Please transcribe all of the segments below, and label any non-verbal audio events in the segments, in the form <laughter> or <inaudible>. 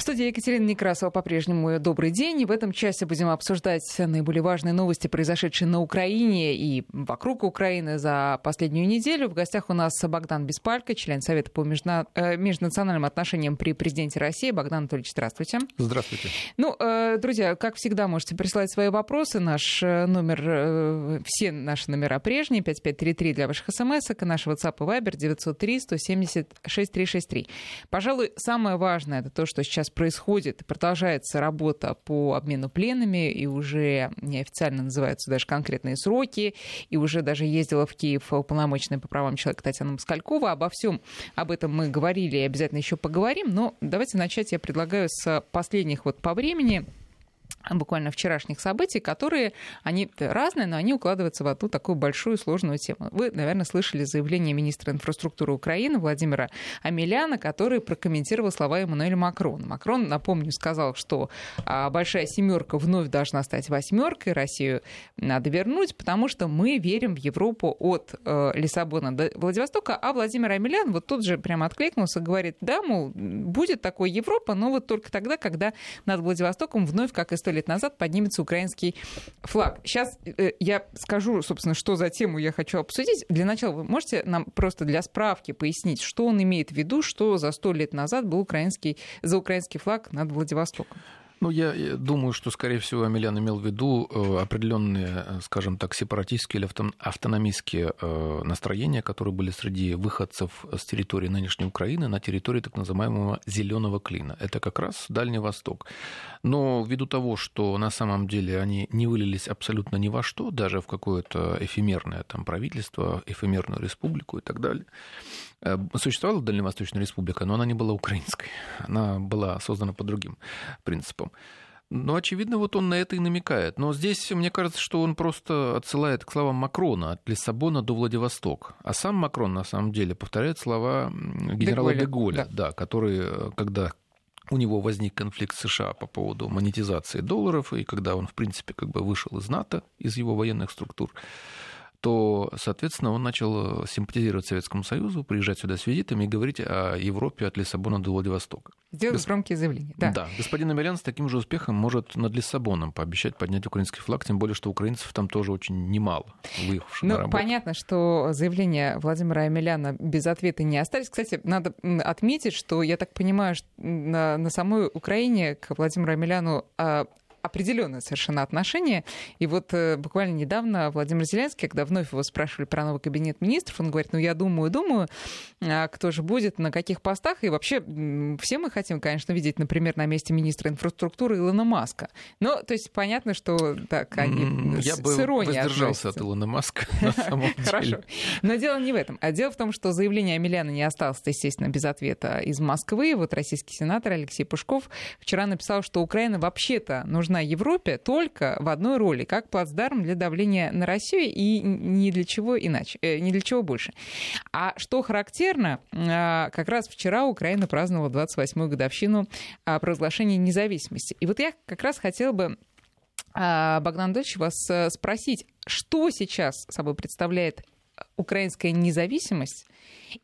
В студии Екатерина Некрасова по-прежнему добрый день. И в этом часе будем обсуждать наиболее важные новости, произошедшие на Украине и вокруг Украины за последнюю неделю. В гостях у нас Богдан Беспалько, член Совета по межна... Э, межнациональным отношениям при президенте России. Богдан Анатольевич, здравствуйте. Здравствуйте. Ну, э, друзья, как всегда, можете присылать свои вопросы. Наш э, номер, все наши номера прежние, 5533 для ваших смс, и наш WhatsApp и Viber 903 170 6363. Пожалуй, самое важное, это то, что сейчас происходит, продолжается работа по обмену пленами, и уже неофициально называются даже конкретные сроки, и уже даже ездила в Киев уполномоченная по правам человека Татьяна Москалькова. Обо всем об этом мы говорили и обязательно еще поговорим, но давайте начать я предлагаю с последних вот по времени буквально вчерашних событий, которые, они разные, но они укладываются в одну такую большую сложную тему. Вы, наверное, слышали заявление министра инфраструктуры Украины Владимира Амеляна, который прокомментировал слова Эммануэля Макрона. Макрон, напомню, сказал, что а, большая семерка вновь должна стать восьмеркой, Россию надо вернуть, потому что мы верим в Европу от э, Лиссабона до Владивостока, а Владимир Амелян вот тут же прямо откликнулся, говорит, да, мол, будет такой Европа, но вот только тогда, когда над Владивостоком вновь, как история сто лет назад поднимется украинский флаг. Сейчас э, я скажу, собственно, что за тему я хочу обсудить. Для начала вы можете нам просто для справки пояснить, что он имеет в виду, что за сто лет назад был украинский, за украинский флаг над Владивостоком? Ну, я думаю, что, скорее всего, Амелян имел в виду э, определенные, э, скажем так, сепаратистские или автономистские э, настроения, которые были среди выходцев с территории нынешней Украины на территории так называемого зеленого клина. Это как раз Дальний Восток. Но ввиду того, что на самом деле они не вылились абсолютно ни во что, даже в какое-то эфемерное там правительство, эфемерную республику и так далее, существовала Дальневосточная республика, но она не была украинской. Она была создана по другим принципам. Но, очевидно, вот он на это и намекает. Но здесь, мне кажется, что он просто отсылает к словам Макрона от Лиссабона до Владивостока. А сам Макрон, на самом деле, повторяет слова генерала Деголя, да. Да, который, э, когда у него возник конфликт с США по поводу монетизации долларов, и когда он, в принципе, как бы вышел из НАТО, из его военных структур, то, соответственно, он начал симпатизировать Советскому Союзу, приезжать сюда с визитами и говорить о Европе от Лиссабона до Владивостока. Сделать Гос... громкие заявления. Да. да. Господин Амелян с таким же успехом может над Лиссабоном пообещать поднять украинский флаг, тем более, что украинцев там тоже очень немало, выехавших ну, на работу. Понятно, что заявления Владимира Амеляна без ответа не остались. Кстати, надо отметить, что, я так понимаю, на, на самой Украине к Владимиру Амеляну а, определенное совершенно отношение. И вот э, буквально недавно Владимир Зеленский, когда вновь его спрашивали про новый кабинет министров, он говорит, ну я думаю, думаю, а кто же будет, на каких постах. И вообще все мы хотим, конечно, видеть, например, на месте министра инфраструктуры Илона Маска. Но, то есть понятно, что так, они Я с, бы с воздержался относятся. от Илона Маска, <laughs> на самом деле. Хорошо. Но дело не в этом. А дело в том, что заявление Амеляна не осталось, естественно, без ответа из Москвы. Вот российский сенатор Алексей Пушков вчера написал, что Украина вообще-то нужна нужна Европе только в одной роли, как плацдарм для давления на Россию и ни для чего иначе, э, ни для чего больше. А что характерно, а, как раз вчера Украина праздновала 28-ю годовщину а, провозглашения независимости. И вот я как раз хотела бы а, Богдан Дольевич, вас э, спросить, что сейчас собой представляет украинская независимость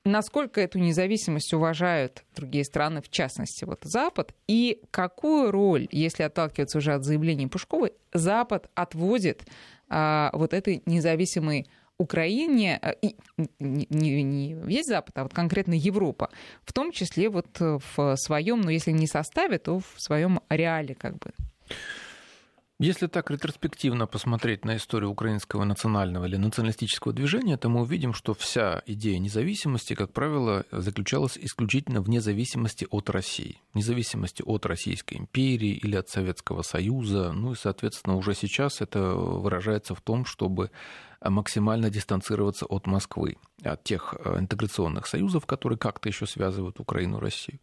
насколько эту независимость уважают другие страны, в частности, вот Запад, и какую роль, если отталкиваться уже от заявлений Пушковой, Запад отводит а, вот этой независимой Украине, а, и не, не, весь Запад, а вот конкретно Европа, в том числе вот в своем, ну если не составе, то в своем реале как бы. Если так ретроспективно посмотреть на историю украинского национального или националистического движения, то мы увидим, что вся идея независимости, как правило, заключалась исключительно в независимости от России. Независимости от Российской империи или от Советского Союза. Ну и, соответственно, уже сейчас это выражается в том, чтобы максимально дистанцироваться от Москвы, от тех э, интеграционных союзов, которые как-то еще связывают Украину и Россию.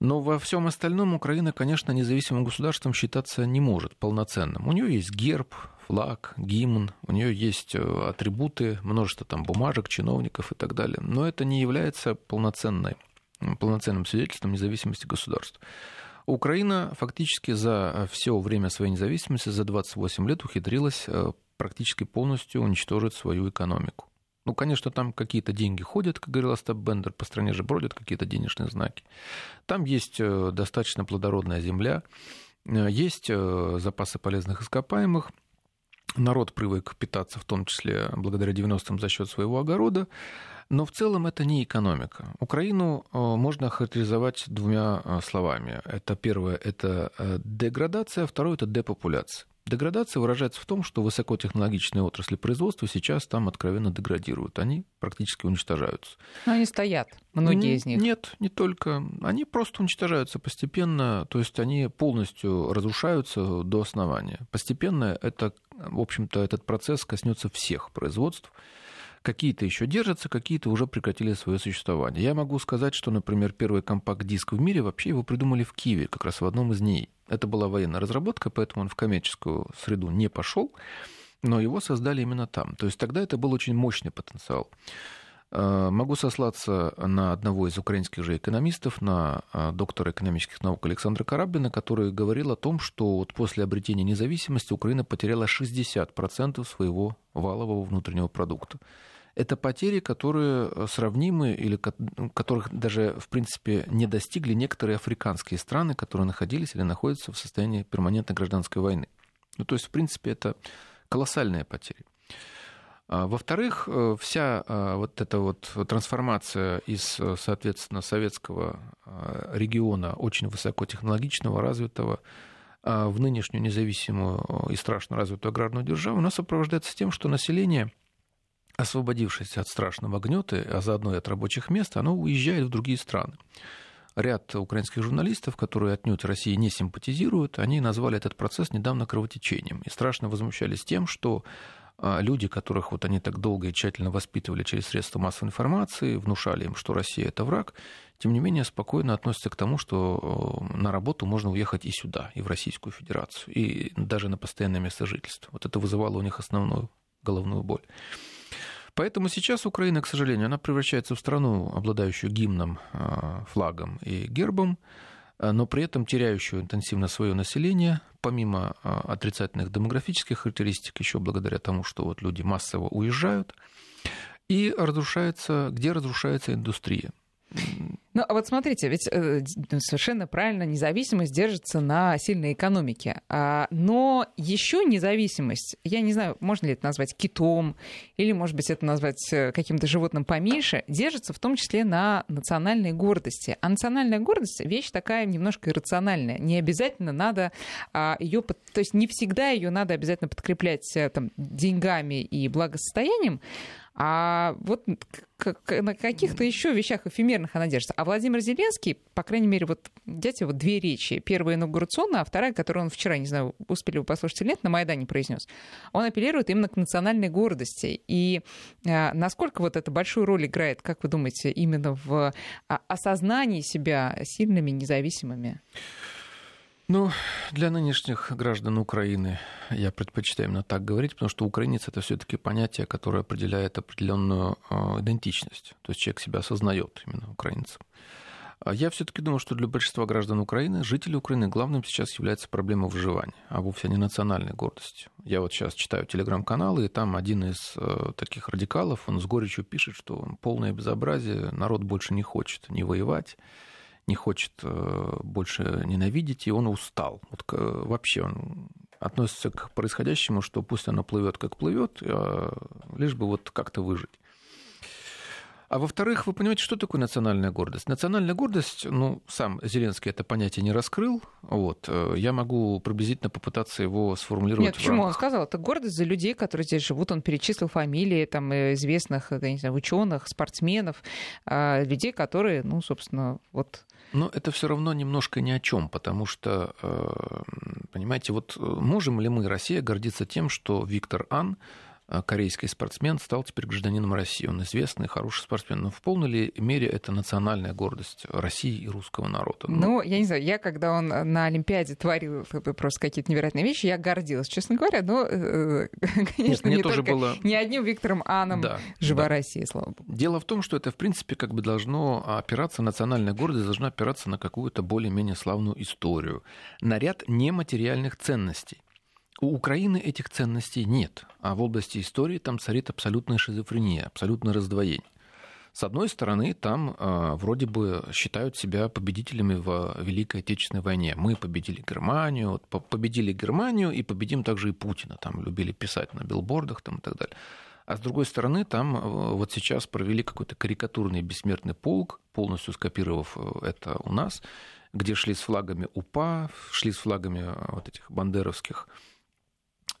Но во всем остальном Украина, конечно, независимым государством считаться не может полноценным. У нее есть герб, флаг, гимн, у нее есть э, атрибуты, множество там бумажек, чиновников и так далее. Но это не является полноценной, полноценным свидетельством независимости государства. Украина фактически за все время своей независимости, за 28 лет ухитрилась э, практически полностью уничтожить свою экономику. Ну, конечно, там какие-то деньги ходят, как говорил Остап Бендер, по стране же бродят какие-то денежные знаки. Там есть э, достаточно плодородная земля, э, есть э, запасы полезных ископаемых, народ привык питаться, в том числе благодаря 90-м за счет своего огорода. Но в целом это не экономика. Украину можно охарактеризовать двумя словами. Это первое – это деградация, второе – это депопуляция. Деградация выражается в том, что высокотехнологичные отрасли производства сейчас там откровенно деградируют. Они практически уничтожаются. Но они стоят, многие из них. Нет, не только. Они просто уничтожаются постепенно, то есть они полностью разрушаются до основания. Постепенно это, в общем-то, этот процесс коснется всех производств. Какие-то еще держатся, какие-то уже прекратили свое существование. Я могу сказать, что, например, первый компакт-диск в мире вообще его придумали в Киеве, как раз в одном из дней. Это была военная разработка, поэтому он в коммерческую среду не пошел, но его создали именно там. То есть тогда это был очень мощный потенциал. Э, могу сослаться на одного из украинских же экономистов, на э, доктора экономических наук Александра Кораблина, который говорил о том, что вот после обретения независимости Украина потеряла 60% своего валового внутреннего продукта это потери, которые э, сравнимы или которых даже, в принципе, не достигли некоторые африканские страны, которые находились или находятся в состоянии перманентной гражданской войны. Ну, то есть, в принципе, это колоссальные потери. А, во-вторых, э, вся э, вот эта вот трансформация из, соответственно, советского региона, очень высокотехнологичного, развитого, в нынешнюю независимую и страшно развитую аграрную державу, у нас сопровождается тем, что население – освободившись от страшного гнета, а заодно и от рабочих мест, оно уезжает в другие страны. Ряд украинских журналистов, которые отнюдь России не симпатизируют, они назвали этот процесс недавно кровотечением и страшно возмущались тем, что а, люди, которых вот они так долго и тщательно воспитывали через средства массовой информации, внушали им, что Россия это враг, тем не менее спокойно относятся к тому, что на работу можно уехать и сюда, и в Российскую Федерацию, и даже на постоянное место жительства. Вот это вызывало у них основную головную боль. Поэтому сейчас Украина, к сожалению, она превращается в страну, обладающую гимном, а, флагом и гербом, а, но при этом теряющую интенсивно свое население, помимо а, отрицательных демографических характеристик, еще благодаря тому, что вот люди массово уезжают, и разрушается, где разрушается индустрия. Ну, а вот смотрите, ведь э, совершенно правильно, независимость держится на сильной экономике. А, но еще независимость, я не знаю, можно ли это назвать китом, или, может быть, это назвать э, каким-то животным поменьше, держится в том числе на национальной гордости. А национальная гордость вещь такая немножко иррациональная. Не обязательно надо а, ее, то есть не всегда ее надо обязательно подкреплять э, там, деньгами и благосостоянием, а вот на каких-то еще вещах эфемерных она держится. А Владимир Зеленский, по крайней мере, вот дядя вот две речи. Первая инаугурационная, а вторая, которую он вчера, не знаю, успели вы послушать или нет, на Майдане произнес. Он апеллирует именно к национальной гордости. И а, насколько вот это большую роль играет, как вы думаете, именно в а, осознании себя сильными, независимыми? Ну, для нынешних граждан Украины я предпочитаю именно так говорить, потому что украинец это все-таки понятие, которое определяет определенную а, идентичность. То есть человек себя осознает именно украинцем. А я все-таки думаю, что для большинства граждан Украины, жителей Украины, главным сейчас является проблема выживания, а вовсе не национальной гордости. Я вот сейчас читаю телеграм-каналы, и там один из э, таких радикалов, он с горечью пишет, что полное безобразие, народ больше не хочет не воевать, не хочет э, больше ненавидеть, и он устал. Вот вообще он относится к происходящему, что пусть оно плывет как плывет, а лишь бы вот как-то выжить. А во-вторых, вы понимаете, что такое национальная гордость? Национальная гордость, ну, сам Зеленский это понятие не раскрыл. Вот. Э, я могу приблизительно попытаться его сформулировать. Нет, почему? Рамках... Он сказал, это гордость за людей, которые здесь живут. Он перечислил фамилии там, э, известных, я не знаю, ученых, спортсменов, людей, которые, ну, собственно, вот но это все равно немножко ни о чем, потому что, э, понимаете, вот можем ли мы, Россия, гордиться тем, что Виктор Ан Э, корейский спортсмен стал теперь гражданином России. Он известный, хороший спортсмен. Но в полной ли мере это национальная гордость России и русского народа? Ну, ну я не знаю, я когда он на Олимпиаде творил просто какие-то невероятные вещи, я гордилась, честно говоря. Но, э, <laughs> конечно, Нет, не, тоже было... не одним Виктором Аном да, жива да. Россия, слава богу. Дело в том, что это, в принципе, как бы должно опираться, национальная гордость должна опираться на какую-то более-менее славную историю, на ряд нематериальных ценностей. У Украины этих ценностей нет, а в области истории там царит абсолютная шизофрения, абсолютное раздвоение. С одной стороны, там э, вроде бы считают себя победителями в Великой Отечественной войне. Мы победили Германию, победили Германию и победим также и Путина. Там любили писать на билбордах там, и так далее. А с другой стороны, там э, вот сейчас провели какой-то карикатурный бессмертный полк, полностью скопировав э, это у нас, где шли с флагами УПА, шли с флагами э, вот этих бандеровских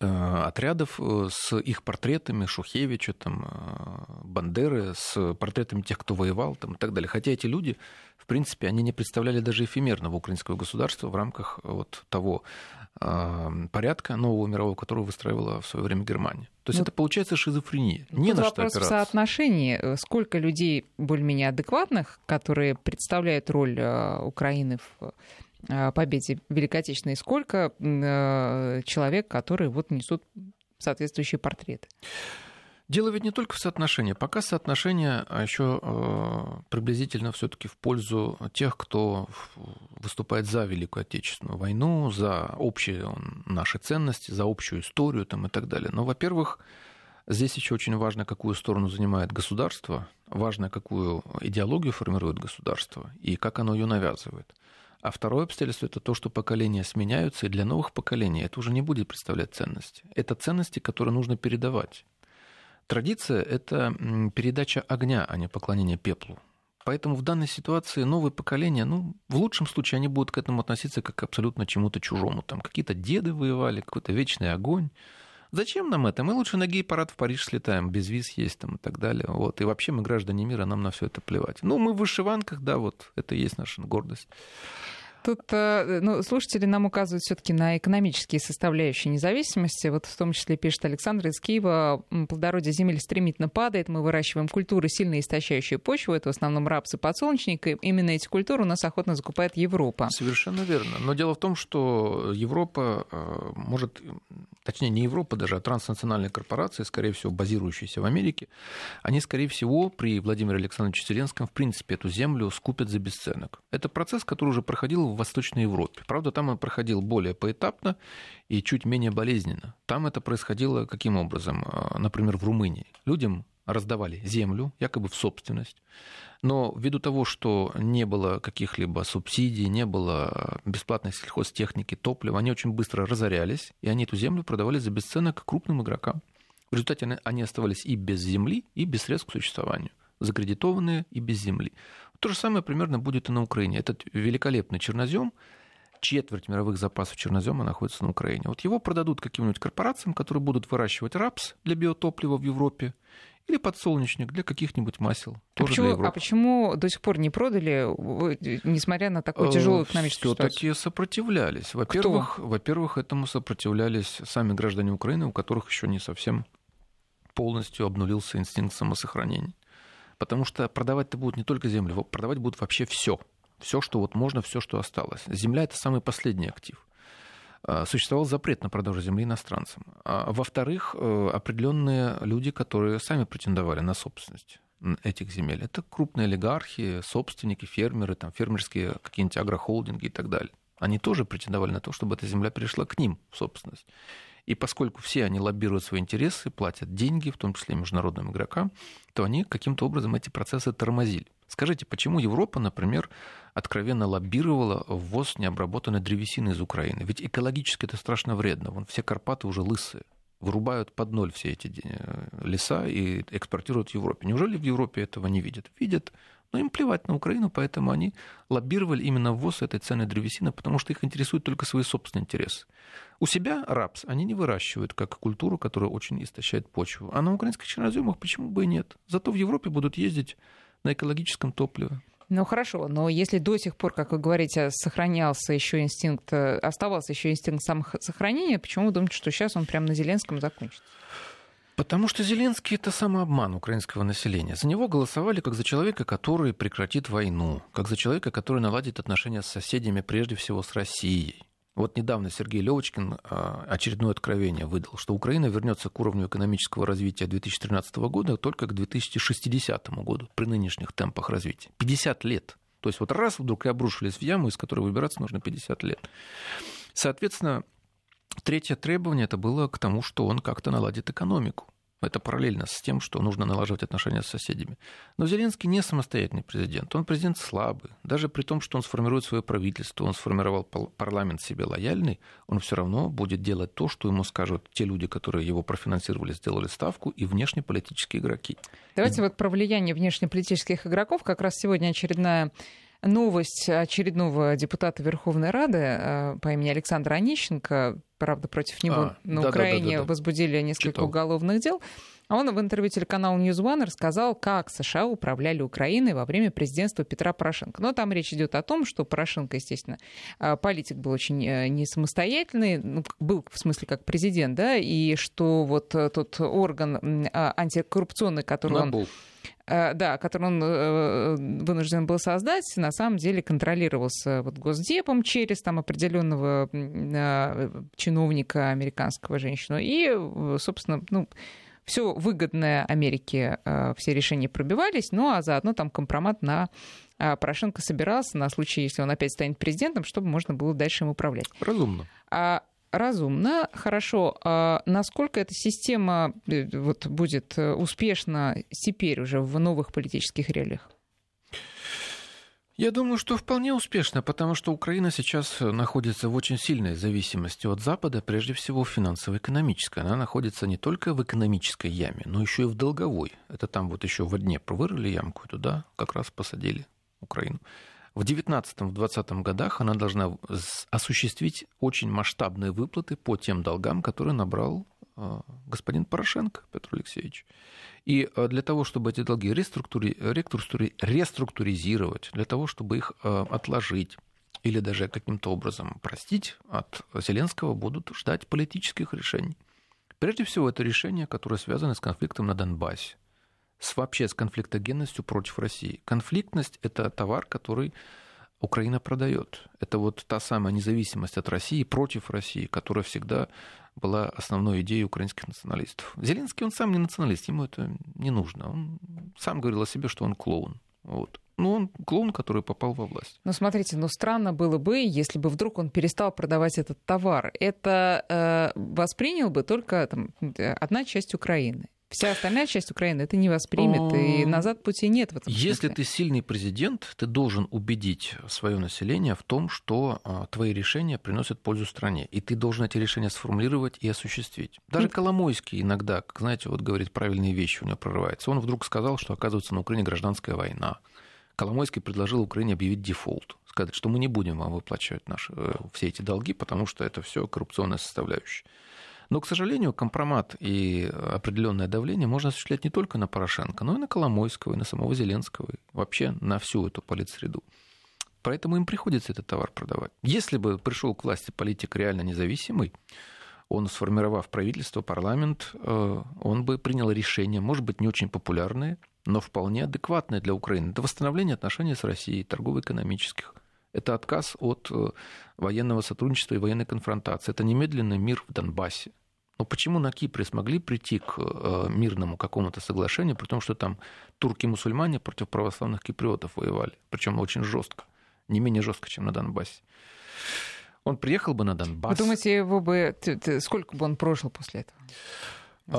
отрядов э, с их портретами Шухевича, там, э, Бандеры, с портретами тех, кто воевал там, и так далее. Хотя эти люди, в принципе, они не представляли даже эфемерного украинского государства в рамках вот того порядка нового мирового, которого выстраивала в свое время Германия. То есть ну, это получается шизофрения. Не на что вопрос опираться. в соотношении. Сколько людей более-менее адекватных, которые представляют роль Украины в Э, победе Великой Отечественной, сколько э, человек, которые вот несут соответствующие портреты? Дело ведь не только в соотношении. Пока соотношение а еще э, приблизительно все-таки в пользу тех, кто выступает за Великую Отечественную войну, за общие наши ценности, за общую историю там, и так далее. Но, во-первых, здесь еще очень важно, какую сторону занимает государство, важно, какую идеологию формирует государство и как оно ее навязывает. А второе обстоятельство – это то, что поколения сменяются, и для новых поколений это уже не будет представлять ценности. Это ценности, которые нужно передавать. Традиция – это передача огня, а не поклонение пеплу. Поэтому в данной ситуации новые поколения, ну, в лучшем случае они будут к этому относиться как к абсолютно чему-то чужому. Там какие-то деды воевали, какой-то вечный огонь. Зачем нам это? Мы лучше на гей-парад в Париж слетаем, без виз есть там и так далее. Вот. И вообще мы граждане мира, нам на все это плевать. Ну, мы в вышиванках, да, вот это и есть наша гордость. Тут э, ну, слушатели нам указывают все-таки на экономические составляющие независимости. Вот в том числе пишет Александр из Киева, плодородие земель стремительно падает, мы выращиваем культуры, сильно истощающие почву, это в основном рапс и подсолнечник, и именно эти культуры у нас охотно закупает Европа. Совершенно верно. Но дело в том, что Европа э, может, точнее не Европа даже, а транснациональные корпорации, скорее всего, базирующиеся в Америке, они, скорее всего, при Владимире Александровиче Зеленском, в принципе, эту землю скупят за бесценок. Это процесс, который уже проходил в Восточной Европе. Правда, там он проходил более поэтапно и чуть менее болезненно. Там это происходило каким образом? А, например, в Румынии. Людям раздавали землю, якобы в собственность. Но ввиду того, что не было каких-либо субсидий, не было бесплатной сельхозтехники, топлива, они очень быстро разорялись, и они эту землю продавали за бесценок крупным игрокам. В результате они оставались и без земли, и без средств к существованию закредитованные и без земли. То же самое примерно будет и на Украине. Этот великолепный чернозем, четверть мировых запасов чернозема находится на Украине. Вот его продадут каким-нибудь корпорациям, которые будут выращивать рапс для биотоплива в Европе или подсолнечник для каких-нибудь масел. А почему, а почему до сих пор не продали, несмотря на такую тяжелую экономическую ситуацию? Все-таки сопротивлялись. Во-первых, во-первых, этому сопротивлялись сами граждане Украины, у которых еще не совсем полностью обнулился инстинкт самосохранения. Потому что продавать-то будут не только землю, продавать будут вообще все. Все, что вот можно, все, что осталось. Земля это самый последний актив. А, существовал запрет на продажу земли иностранцам. А, во-вторых, э, определенные люди, которые сами претендовали на собственность этих земель. Это крупные олигархи, собственники, фермеры, там, фермерские какие-нибудь агрохолдинги и так далее. Они тоже претендовали на то, чтобы эта земля перешла к ним в собственность. И поскольку все они лоббируют свои интересы, платят деньги, в том числе международным игрокам, то они каким-то образом эти процессы тормозили. Скажите, почему Европа, например, откровенно лоббировала ввоз необработанной древесины из Украины? Ведь экологически это страшно вредно. Вон все Карпаты уже лысые вырубают под ноль все эти э, леса и экспортируют в Европе. Неужели в Европе этого не видят? Видят, но им плевать на Украину, поэтому они лоббировали именно ввоз этой ценной древесины, потому что их интересуют только свои собственные интересы. У себя рапс они не выращивают как культуру, которая очень истощает почву. А на украинских черноземах почему бы и нет? Зато в Европе будут ездить на экологическом топливе. Ну хорошо, но если до сих пор, как вы говорите, сохранялся еще инстинкт, э, оставался еще инстинкт самосохранения, почему вы думаете, что сейчас он прямо на Зеленском закончится? Потому что Зеленский это самообман украинского населения. За него голосовали как за человека, который прекратит войну, как за человека, который наладит отношения с соседями, прежде всего с Россией. Вот недавно Сергей Левочкин а, очередное откровение выдал, что Украина вернется к уровню экономического развития 2013 года только к 2060 году при нынешних темпах развития. 50 лет. То есть вот раз вдруг и обрушились в яму, из которой выбираться нужно 50 лет. Соответственно, Третье требование это было к тому, что он как-то наладит экономику. Это параллельно с тем, что нужно налаживать отношения с соседями. Но Зеленский не самостоятельный президент. Он президент слабый. Даже при том, что он сформирует свое правительство, он сформировал парламент себе лояльный, он все равно будет делать то, что ему скажут те люди, которые его профинансировали, сделали ставку, и внешнеполитические игроки. Давайте и... вот про влияние внешнеполитических игроков. Как раз сегодня очередная новость очередного депутата Верховной Рады э, по имени Александра Онищенко, правда, против него а, на да, Украине да, да, да, возбудили несколько Читал. уголовных дел. А он в интервью телеканалу News One рассказал, как США управляли Украиной во время президентства Петра Порошенко. Но там речь идет о том, что Порошенко, естественно, э, политик был очень э, не самостоятельный, ну, был в смысле как президент, да, и что вот тот орган а, антикоррупционный, который он Э, да, который он э, вынужден был создать, на самом деле контролировался вот Госдепом через там определенного э, чиновника американского женщину. И, собственно, ну, все выгодное Америке, все решения пробивались, ну а заодно там компромат на Порошенко собирался на случай, если он опять станет президентом, чтобы можно было дальше им управлять. Разумно. А разумно, хорошо. А насколько эта система э, вот, будет э, успешна теперь уже в новых политических реалиях? Я думаю, что вполне успешно, потому что Украина сейчас находится в очень сильной зависимости от Запада, прежде всего финансово-экономической. Она находится не только в экономической яме, но еще и в долговой. Это там вот еще в дне провырыли ямку, туда как раз посадили Украину. В 2019-2020 годах она должна осуществить очень масштабные выплаты по тем долгам, которые набрал э, господин Порошенко Петр Алексеевич. И э, для того, чтобы эти долги реструктури... Реструктури... реструктуризировать, для того, чтобы их э, отложить или даже каким-то образом простить, от Зеленского будут ждать политических решений. Прежде всего, это решения, которые связаны с конфликтом на Донбассе с, вообще с конфликтогенностью против России. Конфликтность – это товар, который Украина продает. Это вот та самая независимость от России против России, которая всегда была основной идеей украинских националистов. Зеленский, он сам не националист, ему это не нужно. Он сам говорил о себе, что он клоун. Вот. Ну, он клоун, который попал во власть. Ну, смотрите, ну странно было бы, если бы вдруг он перестал продавать этот товар. Это э, воспринял бы только там, одна часть Украины. Вся остальная часть Украины это не воспримет, и назад пути нет в этом смысле. Если ты сильный президент, ты должен убедить свое население в том, что а, твои решения приносят пользу стране, и ты должен эти решения сформулировать и осуществить. Даже Коломойский иногда, как знаете, вот говорит правильные вещи, у него прорывается. Он вдруг сказал, что оказывается на Украине гражданская война. Коломойский предложил Украине объявить дефолт, сказать, что мы не будем вам выплачивать наши, э, все эти долги, потому что это все коррупционная составляющая. Но, к сожалению, компромат и определенное давление можно осуществлять не только на Порошенко, но и на Коломойского, и на самого Зеленского, и вообще на всю эту политсреду. Поэтому им приходится этот товар продавать. Если бы пришел к власти политик реально независимый, он, сформировав правительство, парламент, э, он бы принял решение, может быть, не очень популярные, но вполне адекватные для Украины. Это восстановление отношений с Россией, торгово-экономических. Это отказ от э, военного сотрудничества и военной конфронтации. Это немедленный мир в Донбассе. Но почему на Кипре смогли прийти к э, мирному какому-то соглашению, при том, что там турки-мусульмане против православных киприотов воевали, причем очень жестко, не менее жестко, чем на Донбассе. Он приехал бы на Донбасс. Вы думаете, его бы сколько бы он прожил после этого?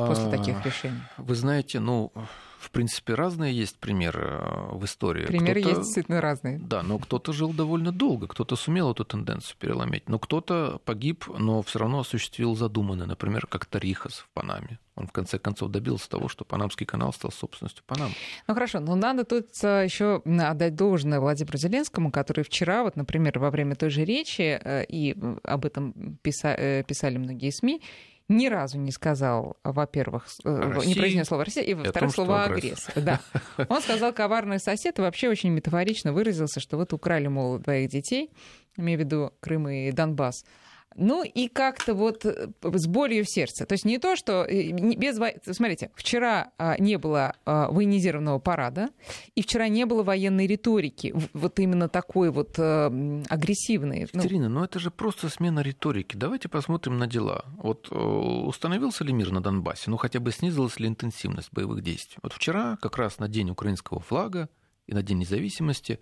После а, таких решений? Вы знаете, ну, в принципе, разные есть примеры э, в истории. Примеры есть действительно разные. Да, но кто-то жил довольно долго, кто-то сумел эту тенденцию переломить, но кто-то погиб, но все равно осуществил задуманное, например, как Тарихас в Панаме. Он в конце концов добился того, что Панамский канал стал собственностью Панамы. Ну хорошо, но надо тут э, еще отдать должное Владимиру Зеленскому, который вчера, вот, например, во время той же речи, э, и об этом писали многие СМИ, ни разу не сказал, во-первых, России, не произнес слово «Россия», и, во-вторых, слово «агрессия». Да. <laughs> Он сказал «коварный сосед» и вообще очень метафорично выразился, что вот украли, мол, двоих детей, имею в виду Крым и Донбасс, ну и как-то вот э, с болью в сердце. То есть не то, что... Э, без... Смотрите, вчера а, не было а, военизированного парада, и вчера не было военной риторики, вот именно такой вот э, агрессивной. Ну. Екатерина, ну... ну это же просто смена риторики. Давайте посмотрим на дела. Вот установился ли мир на Донбассе? Ну хотя бы снизилась ли интенсивность боевых действий? Вот вчера, как раз на день украинского флага и на День независимости,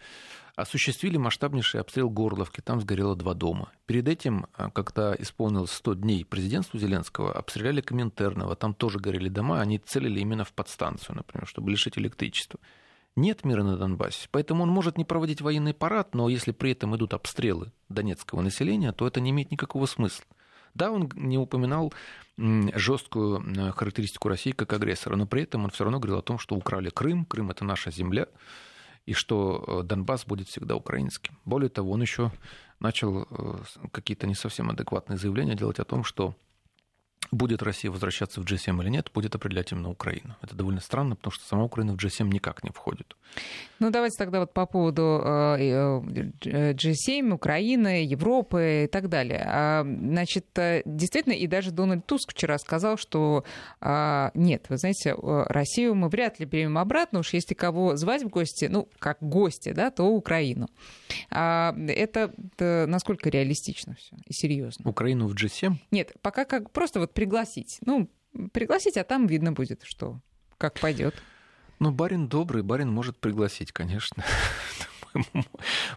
осуществили масштабнейший обстрел Горловки, там сгорело два дома. Перед этим, а, когда исполнилось 100 дней президентству Зеленского, обстреляли Коминтерново, там тоже горели дома, они целили именно в подстанцию, например, чтобы лишить электричества. Нет мира на Донбассе, поэтому он может не проводить военный парад, но если при этом идут обстрелы донецкого населения, то это не имеет никакого смысла. Да, он не упоминал жесткую характеристику России как агрессора, но при этом он все равно говорил о том, что украли Крым, Крым это наша земля, и что э, Донбасс будет всегда украинским. Более того, он еще начал э, какие-то не совсем адекватные заявления делать о том, что будет Россия возвращаться в G7 или нет, будет определять именно Украина. Это довольно странно, потому что сама Украина в G7 никак не входит. Ну, давайте тогда вот по поводу э, G7, Украины, Европы и так далее. А, значит, действительно, и даже Дональд Туск вчера сказал, что а, нет, вы знаете, Россию мы вряд ли примем обратно, уж если кого звать в гости, ну, как гости, да, то Украину. А, это насколько реалистично все и серьезно? Украину в G7? Нет, пока как просто вот пригласить. Ну, пригласить, а там видно будет, что как пойдет. Ну, барин добрый, барин может пригласить, конечно. <laughs>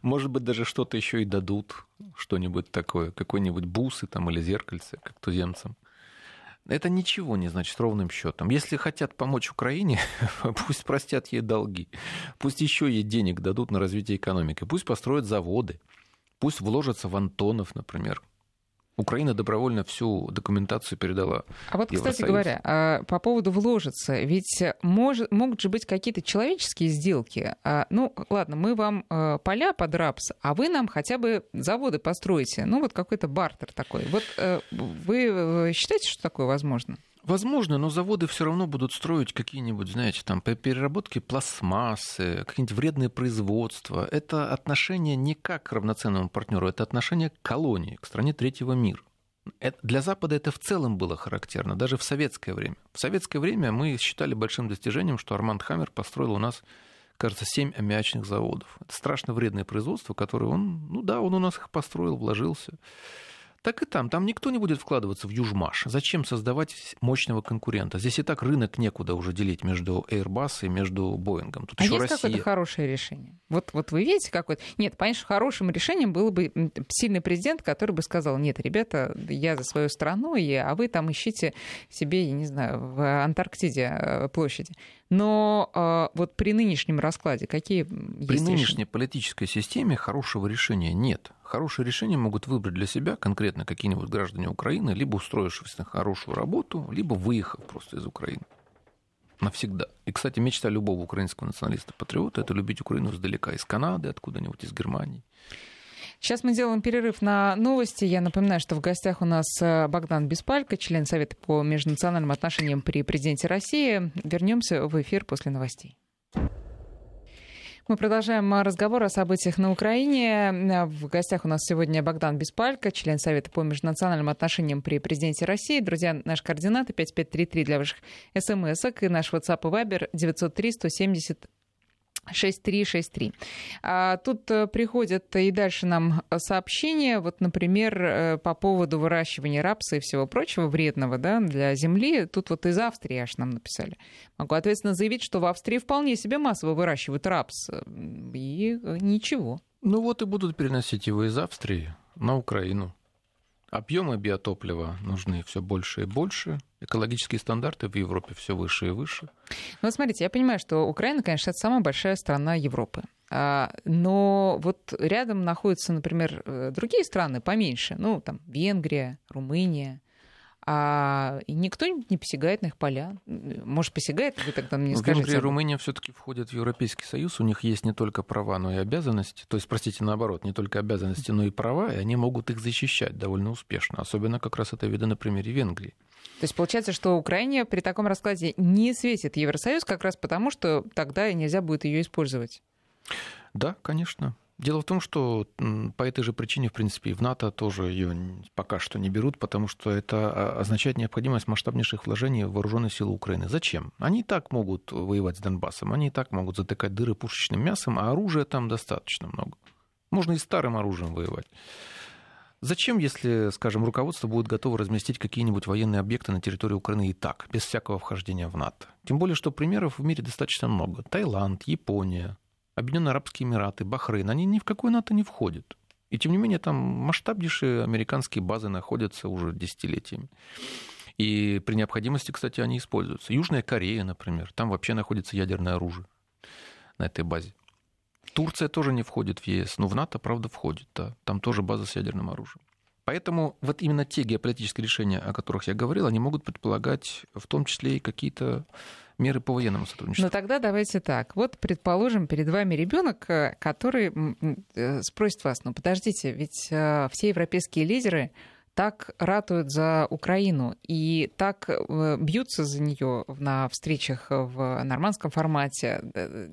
Может быть, даже что-то еще и дадут, что-нибудь такое, какой-нибудь бусы там или зеркальце, как туземцам. Это ничего не значит ровным счетом. Если хотят помочь Украине, <laughs> пусть простят ей долги, пусть еще ей денег дадут на развитие экономики, пусть построят заводы, пусть вложатся в Антонов, например, Украина добровольно всю документацию передала. А вот, кстати говоря, а, по поводу вложиться, ведь может, могут же быть какие-то человеческие сделки. А, ну, ладно, мы вам а, поля под рапс, а вы нам хотя бы заводы построите. Ну, вот какой-то бартер такой. Вот э, вы считаете, что такое возможно? Возможно, но заводы все равно будут строить какие-нибудь, знаете, там, по переработке пластмассы, какие-нибудь вредные производства. Это отношение не как к равноценному партнеру, это отношение к колонии, к стране третьего мира. Для Запада это в целом было характерно, даже в советское время. В советское время мы считали большим достижением, что Арманд Хаммер построил у нас, кажется, семь аммиачных заводов. Это страшно вредное производство, которое он, ну да, он у нас их построил, вложился так и там. Там никто не будет вкладываться в Южмаш. Зачем создавать мощного конкурента? Здесь и так рынок некуда уже делить между Airbus и между Боингом. Тут а еще есть Россия. какое-то хорошее решение? Вот, вот вы видите какое-то... Нет, понятно, хорошим решением был бы сильный президент, который бы сказал, нет, ребята, я за свою страну, а вы там ищите себе, я не знаю, в Антарктиде э, площади. Но э, вот при нынешнем раскладе какие При нынешней решения? политической системе хорошего решения нет. Хорошее решение могут выбрать для себя конкретно какие-нибудь граждане Украины, либо устроившись на хорошую работу, либо выехав просто из Украины навсегда. И, кстати, мечта любого украинского националиста-патриота – это любить Украину издалека, из Канады, откуда-нибудь, из Германии. Сейчас мы делаем перерыв на новости. Я напоминаю, что в гостях у нас э, Богдан Беспалько, член Совета по межнациональным отношениям при президенте России. Вернемся в эфир после новостей. Мы продолжаем разговор о событиях на Украине. В гостях у нас сегодня Богдан Беспалько, член Совета по межнациональным отношениям при президенте России. Друзья, наши координаты 5533 для ваших смс-ок и наш WhatsApp и Viber 903 170 6363. А тут э, приходят и дальше нам сообщения, вот, например, э, по поводу выращивания рапса и всего прочего вредного да, для земли. Тут вот из Австрии аж нам написали. Могу ответственно заявить, что в Австрии вполне себе массово выращивают рапс. И э, ничего. Ну вот и будут переносить его из Австрии на Украину. Объемы биотоплива нужны все больше и больше. Экологические стандарты в Европе все выше и выше. Ну, смотрите, я понимаю, что Украина, конечно, это самая большая страна Европы. А, но вот рядом находятся, например, э, другие страны поменьше. Ну, там, Венгрия, Румыния а никто не посягает на их поля. Может, посягает, вы тогда мне скажете. Венгрия и Румыния все-таки входят в Европейский Союз, у них есть не только права, но и обязанности. То есть, простите, наоборот, не только обязанности, но и права, и они могут их защищать довольно успешно. Особенно как раз это видно на примере Венгрии. То есть получается, что Украине при таком раскладе не светит Евросоюз как раз потому, что тогда нельзя будет ее использовать. Да, конечно. Дело в том, что по этой же причине, в принципе, и в НАТО тоже ее пока что не берут, потому что это а, означает необходимость масштабнейших вложений в вооруженные силы Украины. Зачем? Они и так могут воевать с Донбассом, они и так могут затыкать дыры пушечным мясом, а оружия там достаточно много. Можно и старым оружием воевать. Зачем, если, скажем, руководство будет готово разместить какие-нибудь военные объекты на территории Украины и так, без всякого вхождения в НАТО? Тем более, что примеров в мире достаточно много. Таиланд, Япония, Объединенные Арабские Эмираты, Бахрейн, они ни в какой НАТО не входят. И тем не менее там масштабнейшие американские базы находятся уже десятилетиями. И при необходимости, кстати, они используются. Южная Корея, например, там вообще находится ядерное оружие на этой базе. Турция тоже не входит в ЕС, но в НАТО, правда, входит. Да. Там тоже база с ядерным оружием. Поэтому вот именно те геополитические решения, о которых я говорил, они могут предполагать в том числе и какие-то меры по военному сотрудничеству. Ну тогда давайте так. Вот, предположим, перед вами ребенок, э, который э, спросит вас, ну подождите, ведь э, все европейские лидеры так ратуют за Украину и так бьются за нее на встречах в нормандском формате,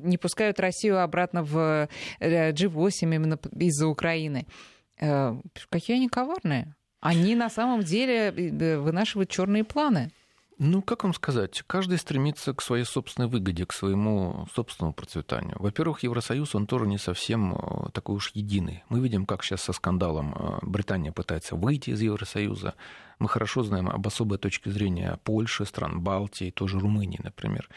не пускают Россию обратно в G8 именно из-за Украины. Какие они коварные. Они на самом деле вынашивают черные планы. Ну, как вам сказать, каждый стремится к своей собственной выгоде, к своему собственному процветанию. Во-первых, Евросоюз, он тоже не совсем э, такой уж единый. Мы видим, как сейчас со скандалом э, Британия пытается выйти из Евросоюза. Мы хорошо знаем об особой точке зрения Польши, стран Балтии, тоже Румынии, например,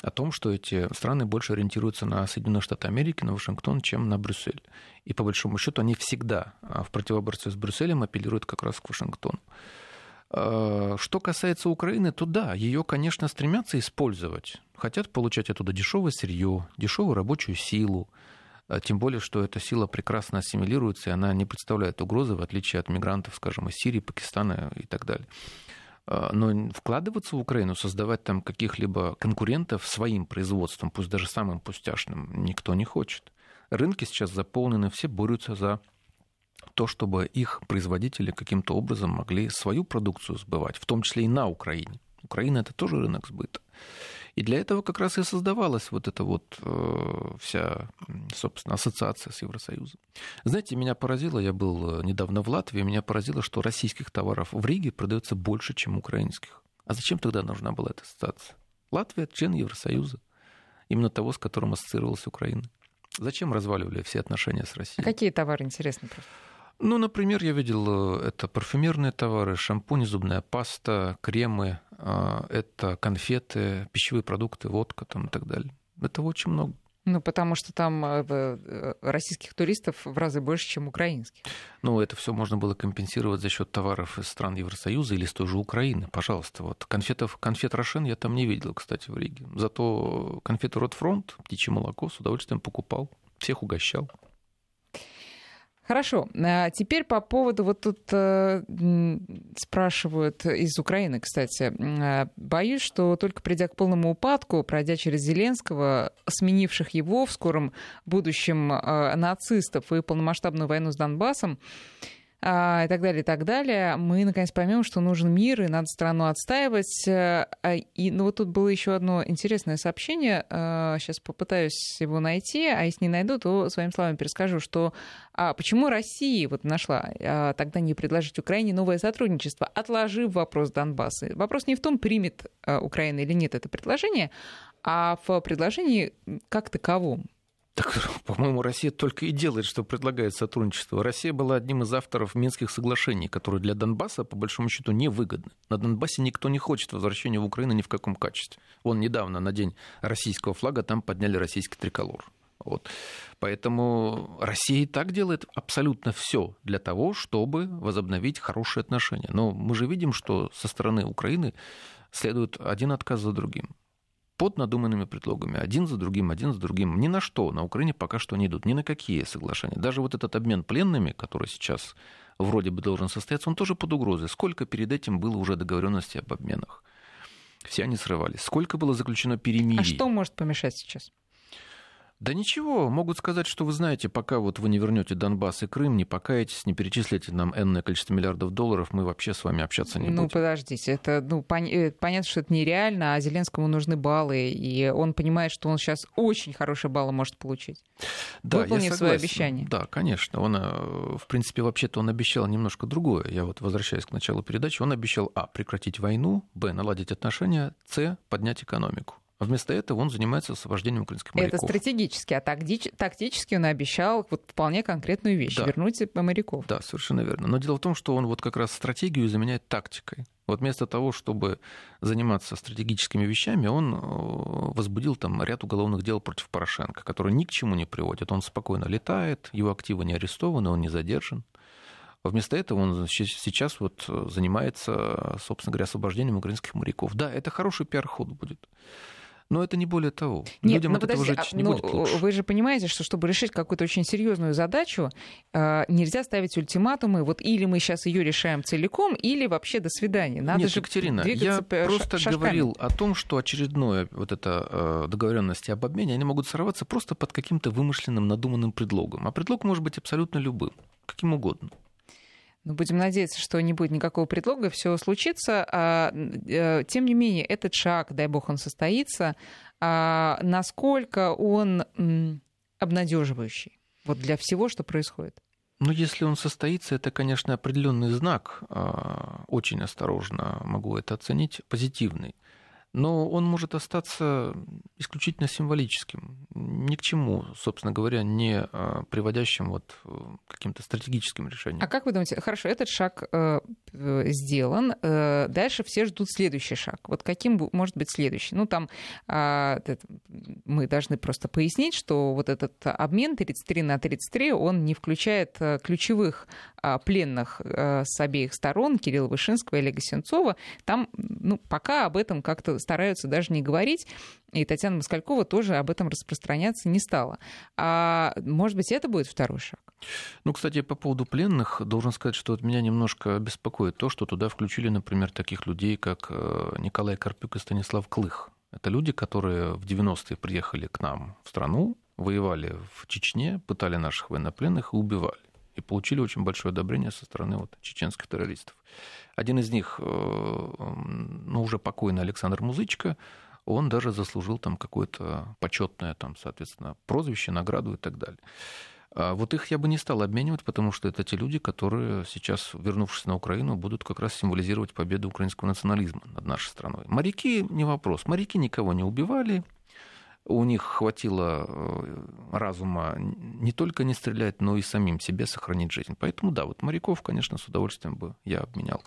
о том, что эти страны больше ориентируются на Соединенные Штаты Америки, на Вашингтон, чем на Брюссель. И по большому счету они всегда э, в противоборстве с Брюсселем апеллируют как раз к Вашингтону. Э, что касается Украины, то да, ее, конечно, стремятся использовать. Хотят получать оттуда дешевое сырье, дешевую рабочую силу. А тем более, что эта сила прекрасно ассимилируется, и она не представляет угрозы, в отличие от мигрантов, скажем, из Сирии, Пакистана и так далее. Э, но вкладываться в Украину, создавать там каких-либо конкурентов своим производством, пусть даже самым пустяшным, никто не хочет. Рынки сейчас заполнены, все борются за то, чтобы их производители каким-то образом могли свою продукцию сбывать, в том числе и на Украине. Украина это тоже рынок сбыта. И для этого как раз и создавалась вот эта вот э, вся, собственно, ассоциация с Евросоюзом. Знаете, меня поразило, я был э, недавно в Латвии, меня поразило, что российских товаров в Риге продается больше, чем украинских. А зачем тогда нужна была эта ассоциация? Латвия член Евросоюза, именно того, с которым ассоциировалась Украина. Зачем разваливали все отношения с Россией? А какие товары интересны просто? Ну, например, я видел, э, это парфюмерные товары, шампунь, зубная паста, кремы, а, это конфеты, пищевые продукты, водка там и так далее. Это очень много. Ну, потому что там э, э, российских туристов в разы больше, чем украинских. Ну, это все можно было компенсировать за счет товаров из стран Евросоюза или с той же Украины. Пожалуйста, вот конфетов, конфет Рошен я там не видел, кстати, в Риге. Зато конфеты Ротфронт, птичье молоко с удовольствием покупал, всех угощал. Хорошо. А теперь по поводу, вот тут э, спрашивают из Украины, кстати. Э, боюсь, что только придя к полному упадку, пройдя через Зеленского, сменивших его в скором будущем э, нацистов и полномасштабную войну с Донбассом, а, и так далее, и так далее, мы наконец поймем, что нужен мир, и надо страну отстаивать. Э, а, и, ну вот тут было еще одно интересное сообщение, сейчас э, попытаюсь его найти, а если не найду, то своими словами перескажу, что а почему Россия вот нашла а, тогда не предложить Украине новое сотрудничество, отложив вопрос Донбасса. Вопрос не в том, примет а, Украина или нет это предложение, а в предложении как таковом. Так, <laughs> по-моему, Россия только и делает, что предлагает сотрудничество. Россия была одним из авторов Минских соглашений, которые для Донбасса, по большому счету, невыгодны. На Донбассе никто не хочет возвращения в Украину ни в каком качестве. Вон недавно на день российского флага там подняли российский триколор. Вот. Поэтому Россия и так делает абсолютно все для того, чтобы возобновить хорошие отношения. Но мы же видим, что со стороны Украины следует один отказ за другим под надуманными предлогами, один за другим, один за другим. Ни на что на Украине пока что не идут, ни на какие соглашения. Даже вот этот обмен пленными, который сейчас вроде бы должен состояться, он тоже под угрозой. Сколько перед этим было уже договоренностей об обменах? Все они срывались. Сколько было заключено перемирий? А что может помешать сейчас? Да ничего, могут сказать, что вы знаете, пока вот вы не вернете Донбасс и Крым, не покаетесь, не перечислите нам энное количество миллиардов долларов, мы вообще с вами общаться не ну, будем. Ну, подождите, это ну, пон... Э, понятно, что это нереально, а Зеленскому нужны баллы, и он понимает, что он сейчас очень хорошие баллы может получить. Да, Выполнив свое обещание. Да, конечно. Он, э, в принципе, вообще-то он обещал немножко другое. Я вот возвращаюсь к началу передачи. Он обещал, а, прекратить войну, б, наладить отношения, с, поднять экономику. А вместо этого он занимается освобождением украинских моряков. Это стратегически, а тактически он обещал вот вполне конкретную вещь да. вернуть моряков. Да, совершенно верно. Но дело в том, что он вот как раз стратегию заменяет тактикой. Вот вместо того, чтобы заниматься стратегическими вещами, он э, возбудил там ряд уголовных дел против Порошенко, которые ни к чему не приводят. Он спокойно летает, его активы не арестованы, он не задержан. Вместо этого он сейчас вот занимается, собственно говоря, освобождением украинских моряков. Да, это хороший пиар-ход будет. Но это не более того. Нет, Людям от подожди, этого жить не ну, будет лучше. Вы же понимаете, что чтобы решить какую-то очень серьезную задачу, э, нельзя ставить ультиматумы. Вот или мы сейчас ее решаем целиком, или вообще до свидания. Надо Нет, же Екатерина, я просто шажками. говорил о том, что очередное вот это э, договоренности об обмене, они могут сорваться просто под каким-то вымышленным, надуманным предлогом. А предлог может быть абсолютно любым, каким угодно. Ну, будем надеяться, что не будет никакого предлога, все случится. А, э, тем не менее, этот шаг, дай бог он состоится, а, насколько он обнадеживающий вот для всего, что происходит? Ну, если он состоится, это, конечно, определенный знак. А, очень осторожно могу это оценить, позитивный но он может остаться исключительно символическим, ни к чему, собственно говоря, не а, приводящим вот э, каким-то стратегическим решениям. А как вы думаете, хорошо, этот шаг э, э, сделан, э, дальше все ждут следующий шаг. Вот каким может быть следующий? Ну, там э, мы должны просто пояснить, что вот этот обмен 33 на 33, он не включает э, ключевых э, пленных с обеих сторон, Кирилла Вышинского и Олега Сенцова. Там, ну, пока об этом как-то стараются даже не говорить. И Татьяна Москалькова тоже об этом распространяться не стала. А может быть, это будет второй шаг? Ну, кстати, по поводу пленных, должен сказать, что от меня немножко беспокоит то, что туда включили, например, таких людей, как э, Николай Карпюк и Станислав Клых. Это люди, которые в 90-е приехали к нам в страну, воевали в Чечне, пытали наших военнопленных и убивали. И получили очень большое одобрение со стороны вот, чеченских террористов. Один из них, э, ну, уже покойный Александр Музычко, он даже заслужил там какое-то почетное, там, соответственно, прозвище, награду и так далее. А вот их я бы не стал обменивать, потому что это те люди, которые сейчас, вернувшись на Украину, будут как раз символизировать победу украинского национализма над нашей страной. Моряки не вопрос. Моряки никого не убивали, у них хватило э, разума не только не стрелять, но и самим себе сохранить жизнь. Поэтому да, вот моряков, конечно, с удовольствием бы я обменял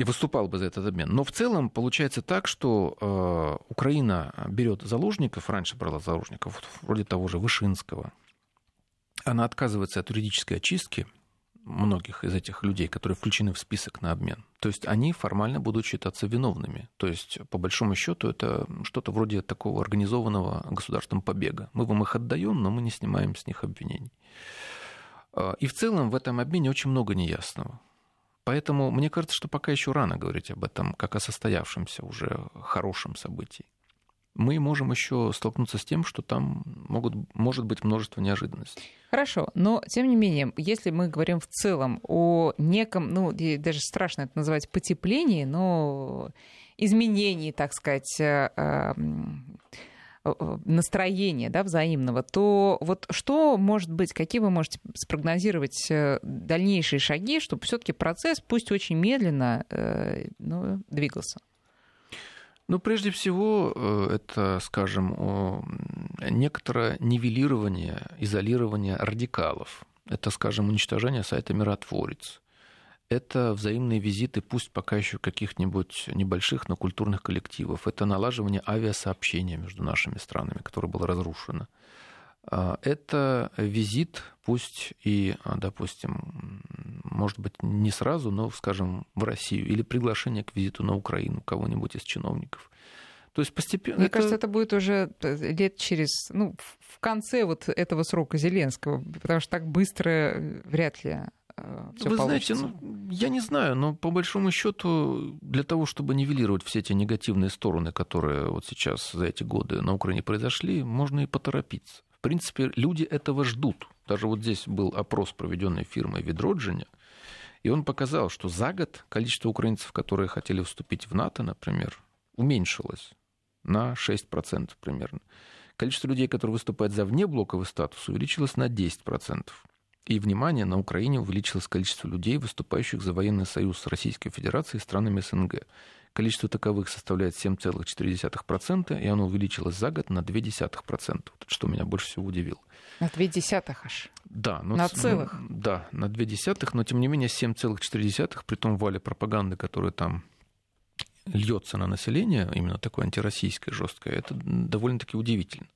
и выступал бы за этот обмен. Но в целом получается так, что э, Украина берет заложников, раньше брала заложников, вроде того же Вышинского, она отказывается от юридической очистки, многих из этих людей, которые включены в список на обмен. То есть они формально будут считаться виновными. То есть, по большому счету, это что-то вроде такого организованного государственного побега. Мы вам их отдаем, но мы не снимаем с них обвинений. А, и в целом в этом обмене очень много неясного. Поэтому мне кажется, что пока еще рано говорить об этом, как о состоявшемся уже хорошем событии мы можем еще столкнуться с тем, что там могут, может быть множество неожиданностей. Хорошо, но тем не менее, если мы говорим в целом о неком, ну, даже страшно это называть потеплении, но изменении, так сказать, э, э, э, настроения да, взаимного, то вот что может быть, какие вы можете спрогнозировать дальнейшие шаги, чтобы все-таки процесс, пусть очень медленно, ну, двигался? Ну, прежде всего, э, это, скажем, некоторое нивелирование, изолирование радикалов. Это, скажем, уничтожение сайта «Миротворец». Это взаимные визиты, пусть пока еще каких-нибудь небольших, но культурных коллективов. Это налаживание авиасообщения между нашими странами, которое было разрушено. А, это визит, пусть и, а, допустим, может быть, не сразу, но, скажем, в Россию, или приглашение к визиту на Украину кого-нибудь из чиновников. То есть постепенно... Мне это... кажется, это будет уже э, лет через... Ну, в конце вот этого срока Зеленского, потому что так быстро э, вряд ли все Вы получится. знаете, ну, я не знаю, но по большому счету для того, чтобы нивелировать все эти негативные стороны, которые вот сейчас за эти годы на Украине произошли, можно и поторопиться. В принципе, люди этого ждут. Даже вот здесь был опрос, проведенный фирмой Ведроджине, и он показал, что за год количество украинцев, которые хотели вступить в НАТО, например, уменьшилось на 6% примерно. Количество людей, которые выступают за внеблоковый статус, увеличилось на 10%. И, внимание, на Украине увеличилось количество людей, выступающих за военный союз с Российской Федерацией и странами СНГ. Количество таковых составляет 7,4%, и оно увеличилось за год на 0,2%, что меня больше всего удивило. На две десятых аж. Да, но на целых. Да, на две десятых, но тем не менее 7,4, при том вале пропаганды, которая там льется на население, именно такое антироссийское, жесткое, это довольно-таки удивительно.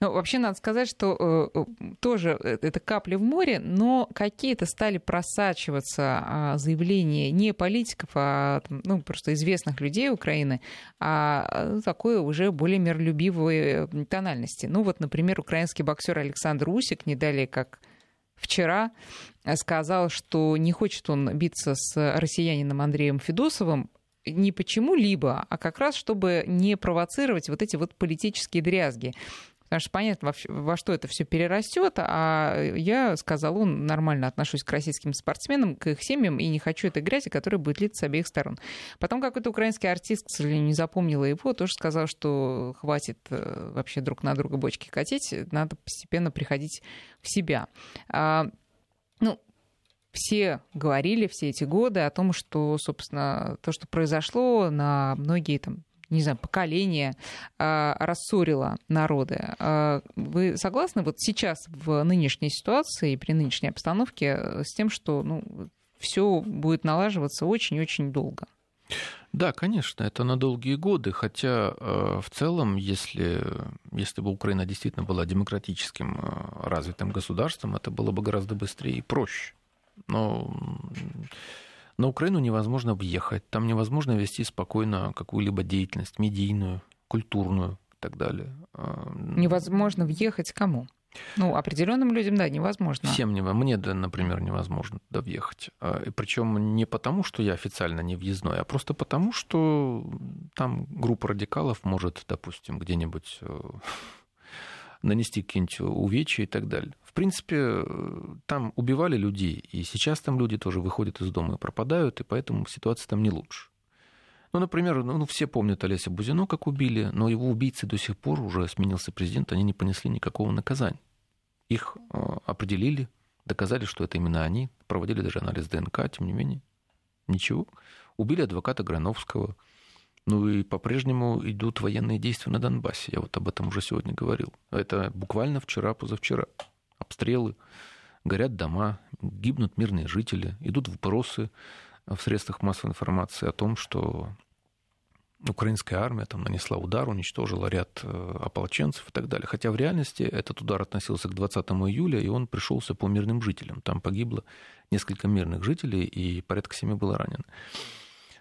Ну, вообще надо сказать, что э, э тоже э, это капли в море, но какие-то стали просачиваться э, заявления не политиков, а ну, просто известных людей Украины, а э, такой уже более миролюбивой тональности. Ну вот, например, украинский боксер Александр Усик, не далее как вчера сказал, что не хочет он биться с россиянином Андреем Федосовым, не почему-либо, а как раз чтобы не провоцировать вот эти вот политические дрязги. Потому что понятно, во, что это все перерастет, а я сказал, он нормально отношусь к российским спортсменам, к их семьям, и не хочу этой грязи, которая будет литься с обеих сторон. Потом какой-то украинский артист, к сожалению, не запомнила его, тоже сказал, что хватит э, вообще друг на друга бочки катить, надо постепенно приходить в себя. А, ну, все говорили все эти годы о том, что, собственно, то, что произошло на многие там не знаю, поколение а, рассорило народы. А, вы согласны вот сейчас в нынешней ситуации и при нынешней обстановке с тем, что ну, все будет налаживаться очень-очень долго? Да, конечно, это на долгие годы, хотя э, в целом, если, если бы Украина действительно была демократическим э, развитым государством, это было бы гораздо быстрее и проще. Но на Украину невозможно въехать, там невозможно вести спокойно какую-либо деятельность, медийную, культурную и так далее. А, невозможно въехать кому? Ну, определенным людям, да, невозможно. Всем не, мне, например, невозможно туда въехать. А, и причем не потому, что я официально не въездной, а просто потому, что там группа радикалов может, допустим, где-нибудь э, нанести какие-нибудь увечья и так далее. В принципе, там убивали людей, и сейчас там люди тоже выходят из дома и пропадают, и поэтому ситуация там не лучше. Ну, например, ну, ну все помнят Олеся Бузино, как убили, но его убийцы до сих пор, уже сменился президент, они не понесли никакого наказания. Их э, определили, доказали, что это именно они, проводили даже анализ ДНК, тем не менее, ничего. Убили адвоката Грановского, ну и по-прежнему идут военные действия на Донбассе. Я вот об этом уже сегодня говорил. Это буквально вчера, позавчера. Обстрелы, горят дома, гибнут мирные жители, идут вопросы в средствах массовой информации о том, что украинская армия там нанесла удар, уничтожила ряд э, ополченцев и так далее. Хотя в реальности этот удар относился к 20 июля, и он пришелся по мирным жителям. Там погибло несколько мирных жителей, и порядка семи было ранено.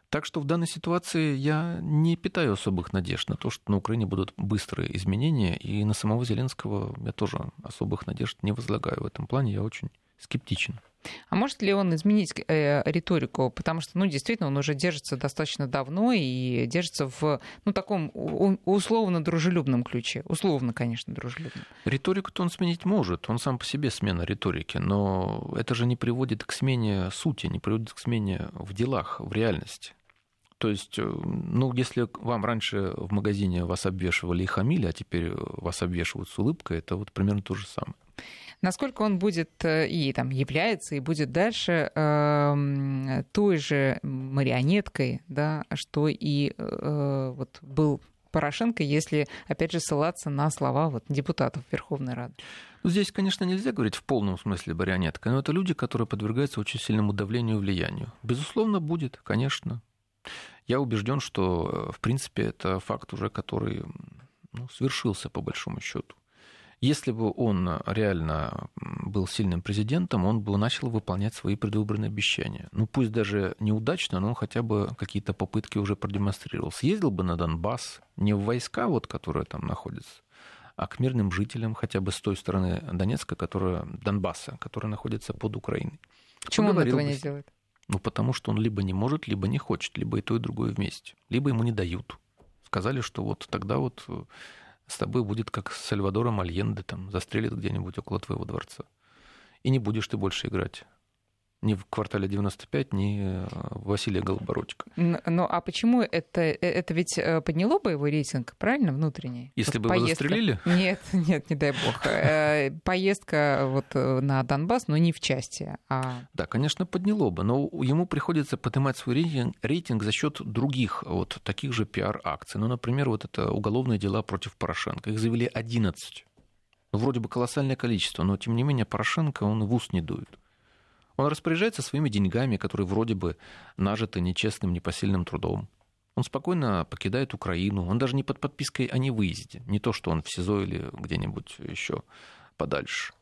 Так что в данной ситуации я не питаю особых надежд на то, что на Украине будут быстрые изменения, и на самого Зеленского я тоже особых надежд не возлагаю. В этом плане я очень скептичен. А может ли он изменить э, риторику? Потому что, ну, действительно, он уже держится достаточно давно и держится в, ну, таком условно дружелюбном ключе. Условно, конечно, дружелюбном. Риторику-то он сменить может. Он сам по себе смена риторики. Но это же не приводит к смене сути, не приводит к смене в делах, в реальности. То есть, э, ну, если вам раньше в магазине вас обвешивали и хамили, а теперь вас обвешивают с улыбкой, это вот примерно то же самое. Насколько он будет э, и там является, и будет дальше э, той же марионеткой, да, что и э, вот был Порошенко, если, опять же, ссылаться на слова вот, депутатов Верховной Рады? Ну, здесь, конечно, нельзя говорить в полном смысле марионетка, но это люди, которые подвергаются очень сильному давлению и влиянию. Безусловно, будет, конечно. Я убежден, что, э, в принципе, это факт уже, который ну, свершился по большому счету. Если бы он реально был сильным президентом, он бы начал выполнять свои предвыборные обещания. Ну, пусть даже неудачно, но он хотя бы какие-то попытки уже продемонстрировал. Съездил бы на Донбасс, не в войска, вот, которые там находятся, а к мирным жителям хотя бы с той стороны Донецка, которая, Донбасса, которая находится под Украиной. Почему он этого не делает? Ну, потому что он либо не может, либо не хочет, либо и то, и другое вместе. Либо ему не дают. Сказали, что вот тогда вот э, с тобой будет как с Сальвадором Альенде, там, застрелит где-нибудь около твоего дворца. И не будешь ты больше играть ни в квартале 95, ни э, Василия Голобородько. Ну а почему это? Э, это ведь э, подняло бы его рейтинг, правильно, внутренний? Если вот бы поездка... его застрелили? Нет, <laughs> нет, не дай бог. Поездка вот на Донбасс, но не в части. А... Да, конечно, подняло бы, но ему приходится поднимать свой рейтинг, рейтинг за счет других вот таких же пиар-акций. Ну, например, вот это уголовные дела против Порошенко. Их завели 11 Вроде бы колоссальное количество, но тем не менее Порошенко, он в ус не дует. Он распоряжается своими деньгами, которые вроде бы нажиты нечестным, непосильным трудом. Он спокойно покидает Украину. Он даже не под подпиской о невыезде. Не то, что он в СИЗО или где-нибудь еще подальше.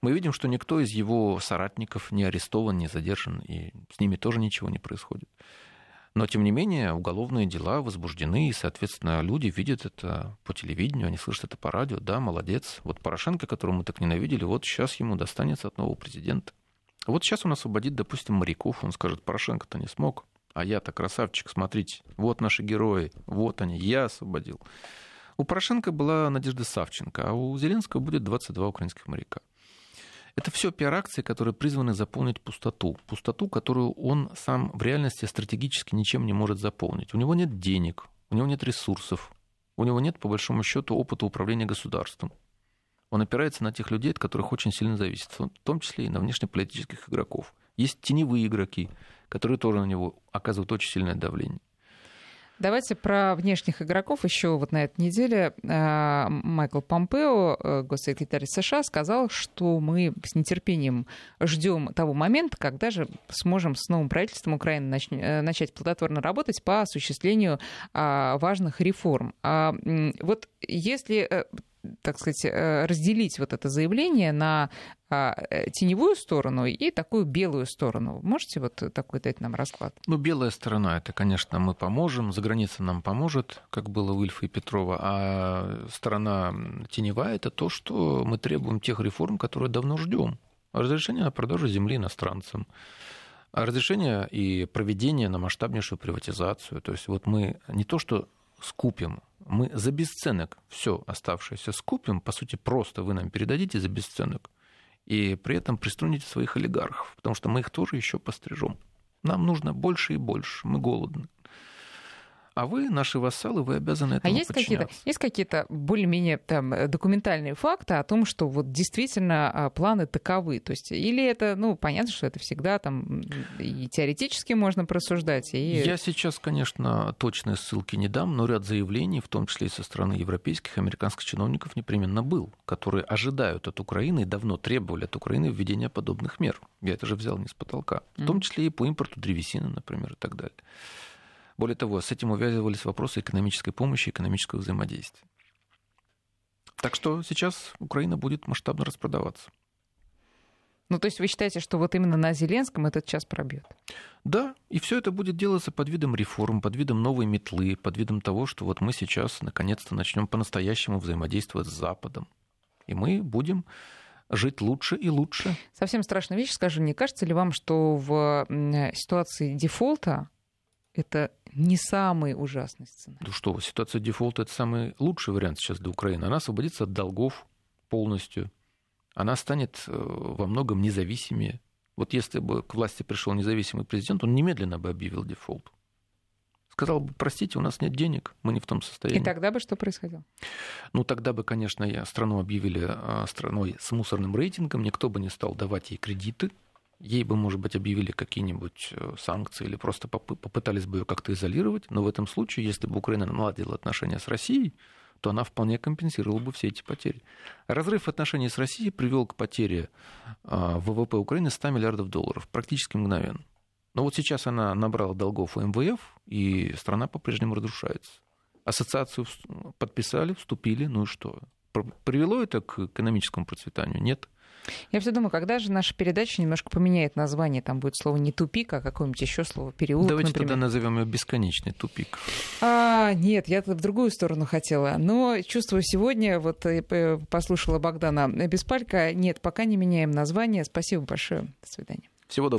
Мы видим, что никто из его соратников не арестован, не задержан, и с ними тоже ничего не происходит. Но, тем не менее, уголовные дела возбуждены, и, соответственно, люди видят это по телевидению, они слышат это по радио. Да, молодец. Вот Порошенко, которого мы так ненавидели, вот сейчас ему достанется от нового президента. Вот сейчас он освободит, допустим, моряков, он скажет, Порошенко-то не смог, а я-то красавчик, смотрите, вот наши герои, вот они, я освободил. У Порошенко была Надежда Савченко, а у Зеленского будет 22 украинских моряка. Это все пиар-акции, которые призваны заполнить пустоту. Пустоту, которую он сам в реальности стратегически ничем не может заполнить. У него нет денег, у него нет ресурсов, у него нет, по большому счету, опыта управления государством. Он опирается на тех людей, от которых очень сильно зависит, в том числе и на внешнеполитических игроков. Есть теневые игроки, которые тоже на него оказывают очень сильное давление. Давайте про внешних игроков. Еще вот на этой неделе а, Майкл Помпео, э, госсекретарь США, сказал, что мы с нетерпением ждем того момента, когда же сможем с новым правительством Украины э, начать плодотворно работать по осуществлению а, важных реформ. А, вот если э, так сказать, э, разделить вот это заявление на а, э, теневую сторону и такую белую сторону. Можете вот такой дать нам расклад? Ну, белая сторона, это, конечно, мы поможем, за границей нам поможет, как было у Ильфа и Петрова, а сторона теневая, это то, что мы требуем тех реформ, которые давно ждем. Разрешение на продажу земли иностранцам, разрешение и проведение на масштабнейшую приватизацию. То есть вот мы не то, что скупим мы за бесценок все оставшееся скупим, по сути, просто вы нам передадите за бесценок, и при этом приструните своих олигархов, потому что мы их тоже еще пострижем. Нам нужно больше и больше, мы голодны. А вы, наши вассалы, вы обязаны этому А есть какие-то, есть какие-то более-менее там, документальные факты о том, что вот действительно а, планы таковы? То есть, или это, ну, понятно, что это всегда там и теоретически можно просуждать. И... Я сейчас, конечно, точные ссылки не дам, но ряд заявлений, в том числе и со стороны европейских американских чиновников, непременно был, которые ожидают от Украины и давно требовали от Украины введения подобных мер. Я это же взял не с потолка. В том числе и по импорту древесины, например, и так далее. Более того, с этим увязывались вопросы экономической помощи, экономического взаимодействия. Так что сейчас Украина будет масштабно распродаваться. Ну, то есть вы считаете, что вот именно на Зеленском этот час пробьет? Да, и все это будет делаться под видом реформ, под видом новой метлы, под видом того, что вот мы сейчас наконец-то начнем по-настоящему взаимодействовать с Западом. И мы будем жить лучше и лучше. Совсем страшная вещь, скажу, не кажется ли вам, что в ситуации дефолта это не самый ужасный сценарий. Ну что, ситуация дефолта – это самый лучший вариант сейчас для Украины. Она освободится от долгов полностью. Она станет э, во многом независимее. Вот если бы к власти пришел независимый президент, он немедленно бы объявил дефолт. Сказал бы, простите, у нас нет денег, мы не в том состоянии. И тогда бы что происходило? Ну, тогда бы, конечно, страну объявили э, страной с мусорным рейтингом, никто бы не стал давать ей кредиты, ей бы, может быть, объявили какие-нибудь э, санкции или просто попытались бы ее как-то изолировать, но в этом случае, если бы Украина наладила отношения с Россией, то она вполне компенсировала бы все эти потери. Разрыв отношений с Россией привел к потере а, ВВП Украины 100 миллиардов долларов, практически мгновенно. Но вот сейчас она набрала долгов у МВФ, и страна по-прежнему разрушается. Ассоциацию подписали, вступили, ну и что? Привело это к экономическому процветанию? Нет. Я все думаю, когда же наша передача немножко поменяет название, там будет слово не тупик, а какое-нибудь еще слово переулок. Давайте например. тогда назовем ее бесконечный тупик. А, нет, я в другую сторону хотела. Но чувствую сегодня, вот э, послушала Богдана Беспалька, нет, пока не меняем название. Спасибо большое. До свидания. Всего доброго.